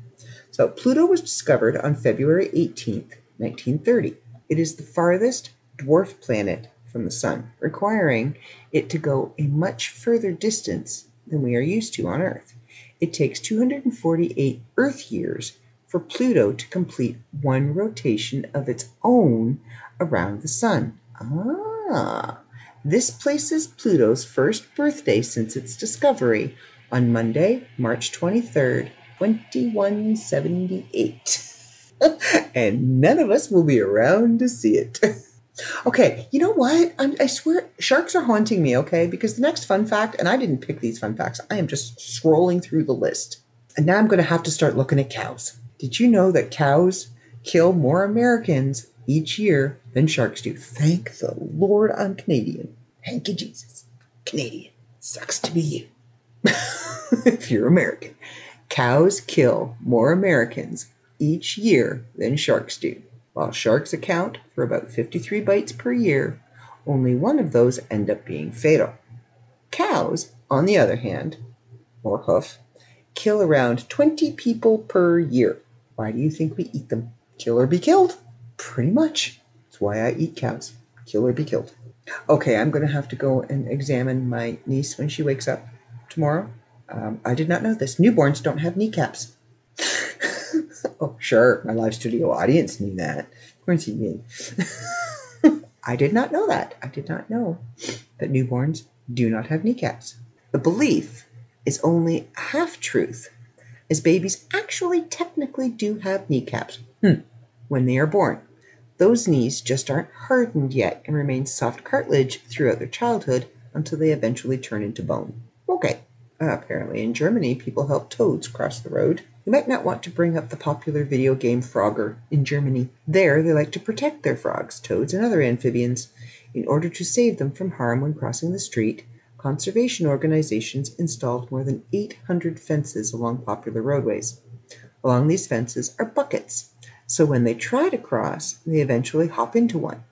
So, Pluto was discovered on February 18th, 1930. It is the farthest dwarf planet from the Sun, requiring it to go a much further distance than we are used to on Earth. It takes 248 Earth years for Pluto to complete one rotation of its own around the Sun. Ah, this places Pluto's first birthday since its discovery on Monday, March 23rd, 2178. and none of us will be around to see it. okay, you know what? I'm, I swear, sharks are haunting me, okay? Because the next fun fact, and I didn't pick these fun facts, I am just scrolling through the list. And now I'm going to have to start looking at cows. Did you know that cows kill more Americans each year than sharks do? Thank the Lord I'm Canadian. Thank you, Jesus. Canadian. Sucks to be you. if you're American. Cows kill more Americans each year than sharks do. While sharks account for about 53 bites per year, only one of those end up being fatal. Cows, on the other hand, or hoof, kill around 20 people per year. Why do you think we eat them? Kill or be killed. Pretty much. That's why I eat cows. Kill or be killed. Okay, I'm going to have to go and examine my niece when she wakes up tomorrow. Um, I did not know this. Newborns don't have kneecaps. oh, sure. My live studio audience knew that. Of course you. I did not know that. I did not know that newborns do not have kneecaps. The belief is only half truth, as babies actually technically do have kneecaps hmm. When they are born. Those knees just aren't hardened yet and remain soft cartilage throughout their childhood until they eventually turn into bone. Okay. Uh, apparently, in Germany, people help toads cross the road. You might not want to bring up the popular video game Frogger in Germany. There, they like to protect their frogs, toads, and other amphibians. In order to save them from harm when crossing the street, conservation organizations installed more than 800 fences along popular roadways. Along these fences are buckets, so when they try to cross, they eventually hop into one.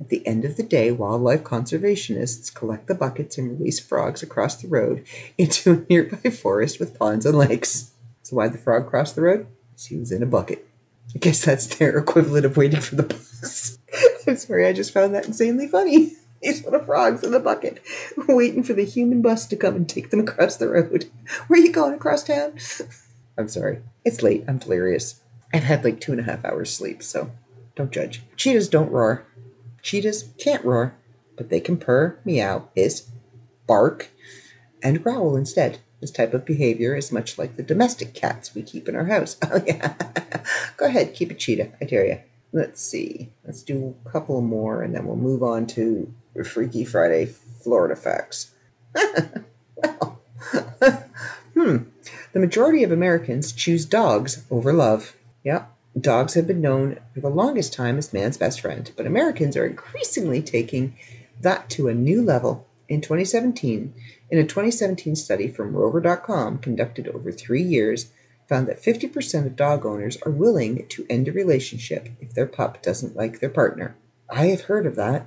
At the end of the day, wildlife conservationists collect the buckets and release frogs across the road into a nearby forest with ponds and lakes. So why'd the frog cross the road? Because he was in a bucket. I guess that's their equivalent of waiting for the bus. I'm sorry, I just found that insanely funny. These little frogs in the bucket, waiting for the human bus to come and take them across the road. Where are you going across town? I'm sorry. It's late. I'm delirious. I've had like two and a half hours sleep, so don't judge. Cheetahs don't roar. Cheetahs can't roar, but they can purr, meow, hiss, bark, and growl instead. This type of behavior is much like the domestic cats we keep in our house. Oh, yeah. Go ahead, keep a cheetah. I dare you. Let's see. Let's do a couple more and then we'll move on to Freaky Friday Florida facts. well, hmm. The majority of Americans choose dogs over love. Yep. Dogs have been known for the longest time as man's best friend, but Americans are increasingly taking that to a new level. In 2017, in a 2017 study from Rover.com conducted over three years, found that 50% of dog owners are willing to end a relationship if their pup doesn't like their partner. I have heard of that.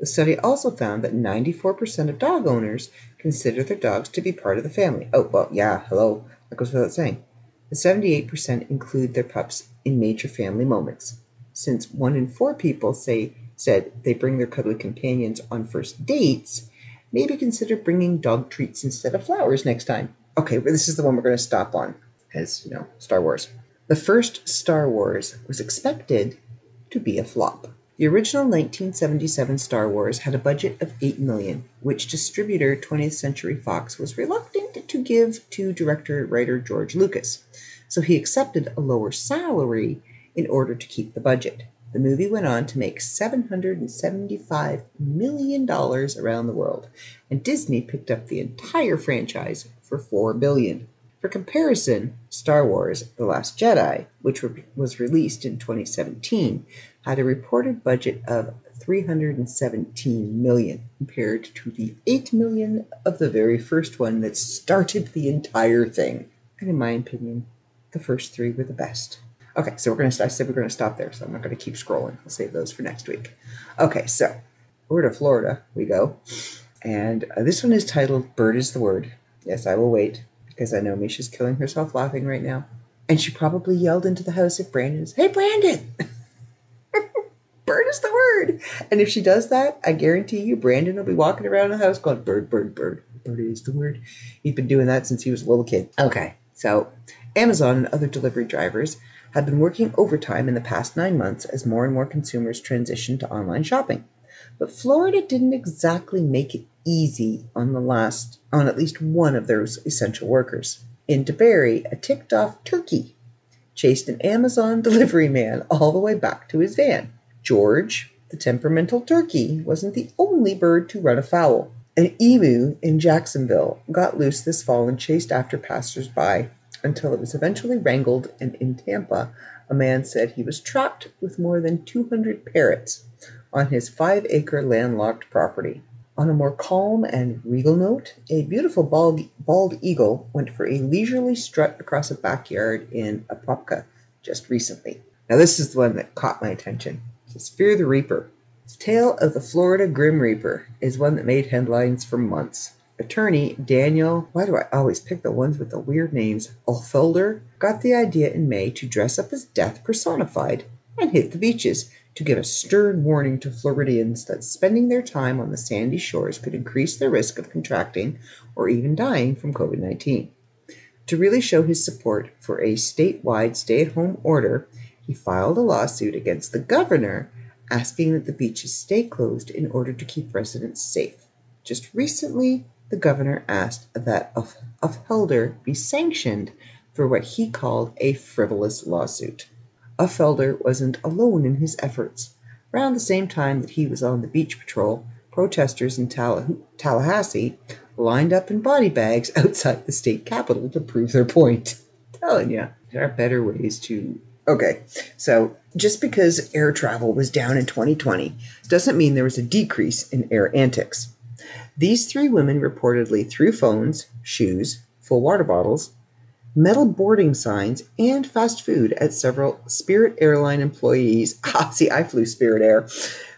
The study also found that 94% of dog owners consider their dogs to be part of the family. Oh, well, yeah, hello. That goes without saying. The 78% include their pups in major family moments. Since one in four people say said they bring their cuddly companions on first dates, maybe consider bringing dog treats instead of flowers next time. Okay, well, this is the one we're going to stop on, as you know, Star Wars. The first Star Wars was expected to be a flop. The original 1977 Star Wars had a budget of 8 million, which distributor 20th Century Fox was reluctant to give to director writer George Lucas. So he accepted a lower salary in order to keep the budget. The movie went on to make $775 million around the world, and Disney picked up the entire franchise for 4 billion. For comparison, Star Wars The Last Jedi, which was released in 2017, had a reported budget of 317 million compared to the 8 million of the very first one that started the entire thing. And in my opinion, the first three were the best. Okay, so we're gonna. I said we're gonna stop there, so I'm not gonna keep scrolling. I'll save those for next week. Okay, so we're to Florida. We go, and uh, this one is titled "Bird is the Word." Yes, I will wait because I know Misha's killing herself laughing right now, and she probably yelled into the house if Brandon's. Hey, Brandon! bird is the word. And if she does that, I guarantee you, Brandon will be walking around the house going, bird, bird, bird. Bird is the word. He's been doing that since he was a little kid. Okay, so Amazon and other delivery drivers have been working overtime in the past nine months as more and more consumers transition to online shopping. But Florida didn't exactly make it easy on the last on at least one of those essential workers. In DeBary, a ticked off turkey chased an Amazon delivery man all the way back to his van. George, the temperamental turkey, wasn't the only bird to run afoul. An emu in Jacksonville got loose this fall and chased after passers-by until it was eventually wrangled, and in Tampa, a man said he was trapped with more than 200 parrots on his five acre landlocked property. On a more calm and regal note, a beautiful bald, bald eagle went for a leisurely strut across a backyard in Apopka just recently. Now, this is the one that caught my attention. It's Fear the Reaper. The tale of the Florida Grim Reaper is one that made headlines for months. Attorney Daniel, why do I always pick the ones with the weird names? Uhlfelder got the idea in May to dress up as death personified and hit the beaches to give a stern warning to Floridians that spending their time on the sandy shores could increase their risk of contracting or even dying from COVID 19. To really show his support for a statewide stay at home order, he filed a lawsuit against the governor asking that the beaches stay closed in order to keep residents safe. Just recently, the governor asked that Uhlfelder be sanctioned for what he called a frivolous lawsuit. Uhlfelder wasn't alone in his efforts. Around the same time that he was on the beach patrol, protesters in Tallahassee lined up in body bags outside the state capitol to prove their point. telling you. There are better ways to. Okay, so just because air travel was down in 2020 doesn't mean there was a decrease in air antics. These three women reportedly threw phones, shoes, full water bottles, metal boarding signs, and fast food at several Spirit Airline employees. Ah, see, I flew Spirit Air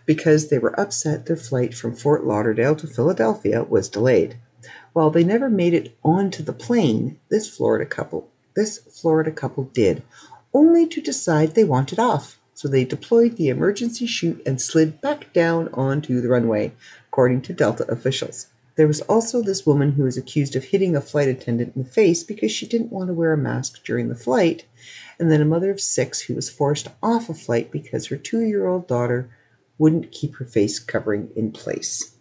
because they were upset their flight from Fort Lauderdale to Philadelphia was delayed. While they never made it onto the plane, this Florida couple this Florida couple did, only to decide they wanted off. So they deployed the emergency chute and slid back down onto the runway, according to Delta officials. There was also this woman who was accused of hitting a flight attendant in the face because she didn't want to wear a mask during the flight, and then a mother of six who was forced off a flight because her two year old daughter wouldn't keep her face covering in place.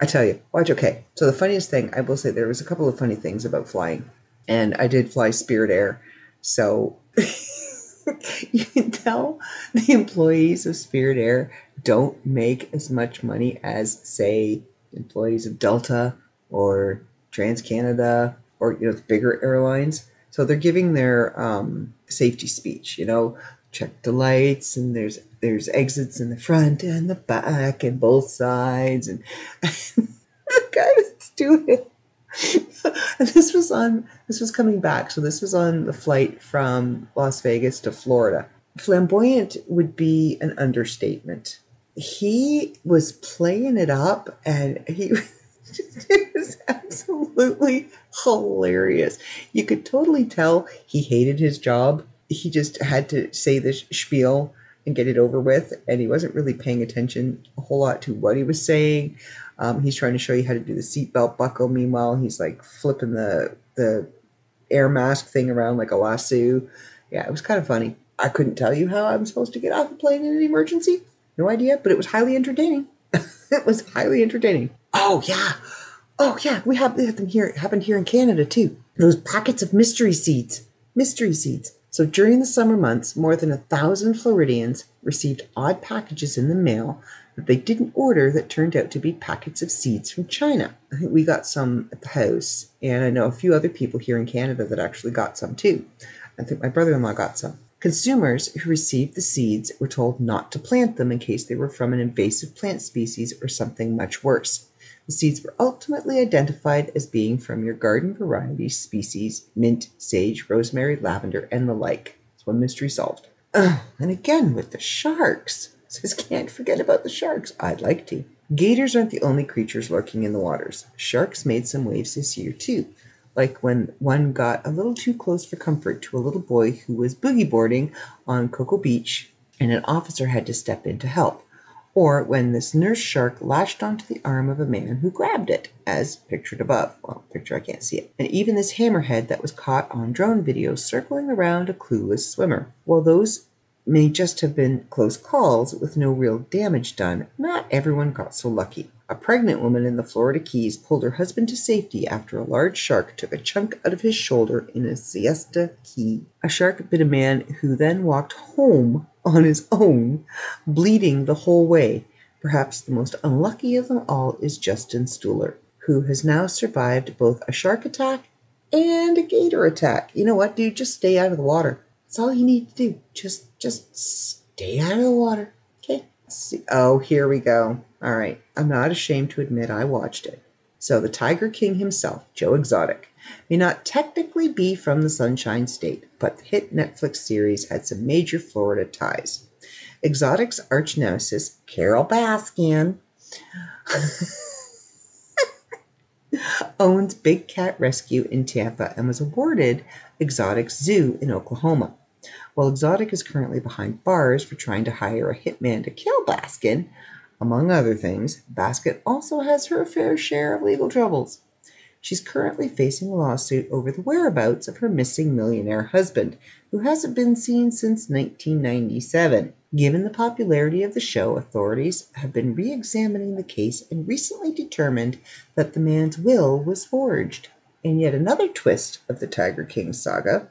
I tell you, watch. Okay, so the funniest thing I will say there was a couple of funny things about flying, and I did fly Spirit Air, so you can tell the employees of Spirit Air don't make as much money as, say, employees of Delta or Trans Canada or you know the bigger airlines. So they're giving their um, safety speech. You know, check the lights and there's there's exits in the front and the back and both sides and the guy was doing it. and this was on this was coming back. So this was on the flight from las vegas to florida. Flamboyant would be an understatement. He was playing it up and he it was absolutely hilarious. You could totally tell he hated his job. He just had to say this spiel and get it over with and he wasn't really paying attention a whole lot to what he was saying um, he's trying to show you how to do the seatbelt buckle. Meanwhile, he's like flipping the the air mask thing around like a lasso. Yeah, it was kind of funny. I couldn't tell you how I'm supposed to get off a plane in an emergency. No idea, but it was highly entertaining. it was highly entertaining. Oh yeah, oh yeah. We have, we them here. It happened here in Canada too. Those packets of mystery seeds. Mystery seeds. So during the summer months, more than a thousand Floridians received odd packages in the mail that they didn't order that turned out to be packets of seeds from China. I think we got some at the house, and I know a few other people here in Canada that actually got some too. I think my brother in law got some. Consumers who received the seeds were told not to plant them in case they were from an invasive plant species or something much worse. The seeds were ultimately identified as being from your garden variety species mint, sage, rosemary, lavender, and the like. It's one mystery solved. Ugh, and again with the sharks. Says, can't forget about the sharks. I'd like to. Gators aren't the only creatures lurking in the waters. Sharks made some waves this year, too. Like when one got a little too close for comfort to a little boy who was boogie boarding on Cocoa Beach and an officer had to step in to help. Or when this nurse shark lashed onto the arm of a man who grabbed it, as pictured above. Well, picture I can't see it. And even this hammerhead that was caught on drone video circling around a clueless swimmer. While those may just have been close calls with no real damage done, not everyone got so lucky. A pregnant woman in the Florida Keys pulled her husband to safety after a large shark took a chunk out of his shoulder in a siesta key. A shark bit a man who then walked home on his own, bleeding the whole way. Perhaps the most unlucky of them all is Justin Stuhler, who has now survived both a shark attack and a gator attack. You know what, dude? Just stay out of the water. That's all you need to do. Just just stay out of the water. Okay. See. Oh, here we go. All right. I'm not ashamed to admit I watched it. So the Tiger King himself, Joe Exotic, may not technically be from the Sunshine State, but the hit Netflix series had some major Florida ties. Exotic's arch nemesis, Carole Baskin, owns Big Cat Rescue in Tampa and was awarded Exotic Zoo in Oklahoma. While Exotic is currently behind bars for trying to hire a hitman to kill Baskin, among other things, Baskin also has her fair share of legal troubles. She's currently facing a lawsuit over the whereabouts of her missing millionaire husband, who hasn't been seen since 1997. Given the popularity of the show, authorities have been re examining the case and recently determined that the man's will was forged. In yet another twist of the Tiger King saga,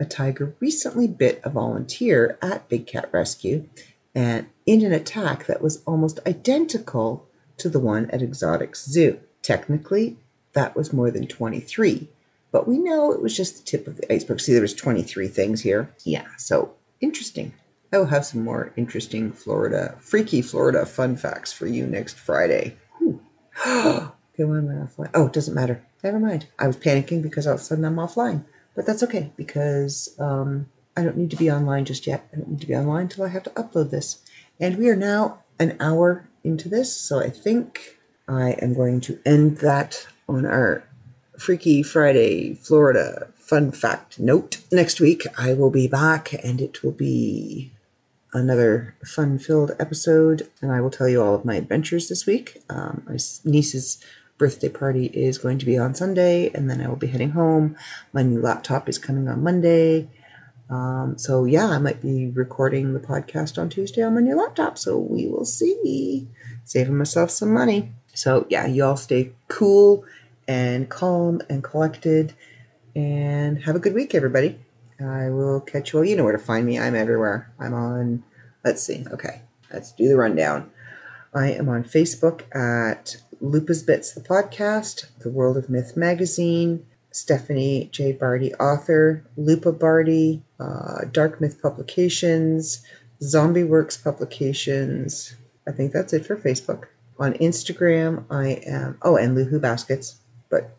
a tiger recently bit a volunteer at Big Cat Rescue and in an attack that was almost identical to the one at Exotic Zoo. Technically, that was more than 23, But we know it was just the tip of the iceberg. See, there was 23 things here. Yeah, so interesting. I will have some more interesting Florida, freaky Florida fun facts for you next Friday. Am I offline? Oh, it doesn't matter. Never mind. I was panicking because all of a sudden I'm offline. But that's okay because um, I don't need to be online just yet. I don't need to be online until I have to upload this. And we are now an hour into this, so I think I am going to end that on our Freaky Friday, Florida fun fact note. Next week I will be back and it will be another fun filled episode, and I will tell you all of my adventures this week. Um, my niece's birthday party is going to be on Sunday, and then I will be heading home. My new laptop is coming on Monday. Um, so, yeah, I might be recording the podcast on Tuesday on my new laptop, so we will see. Saving myself some money. So, yeah, you all stay cool and calm and collected, and have a good week, everybody. I will catch you all. You know where to find me. I'm everywhere. I'm on, let's see. Okay, let's do the rundown. I am on Facebook at Lupa's Bits, the podcast, The World of Myth magazine, Stephanie J. Bardy, author, Lupa Bardy, uh, Dark Myth Publications, Zombie Works Publications. I think that's it for Facebook. On Instagram, I am, oh, and Luhu Baskets, but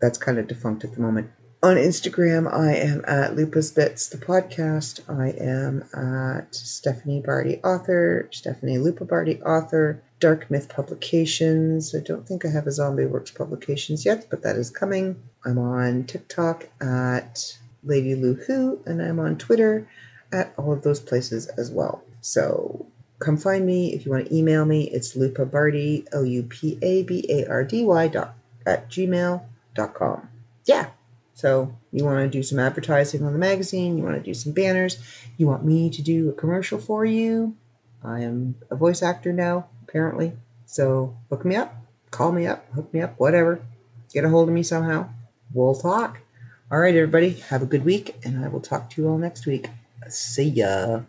that's kind of defunct at the moment. On Instagram, I am at Lupa's Bits, the podcast. I am at Stephanie Bardy, author, Stephanie Lupa Bardy, author, Dark Myth Publications. I don't think I have a Zombie Works Publications yet, but that is coming. I'm on TikTok at Lady Lu Hu, and I'm on Twitter at all of those places as well. So come find me if you want to email me. It's Lupa Bardy, L U P A B A R D Y dot at gmail.com. Yeah. So you want to do some advertising on the magazine, you want to do some banners, you want me to do a commercial for you. I am a voice actor now, apparently. So hook me up, call me up, hook me up, whatever. Get a hold of me somehow. We'll talk. All right, everybody, have a good week, and I will talk to you all next week. See ya.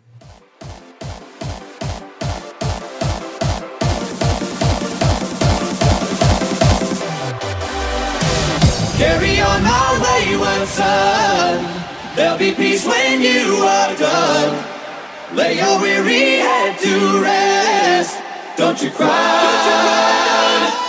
Carry on my wayward son. There'll be peace when you are done. Lay your weary head to rest. Don't you cry.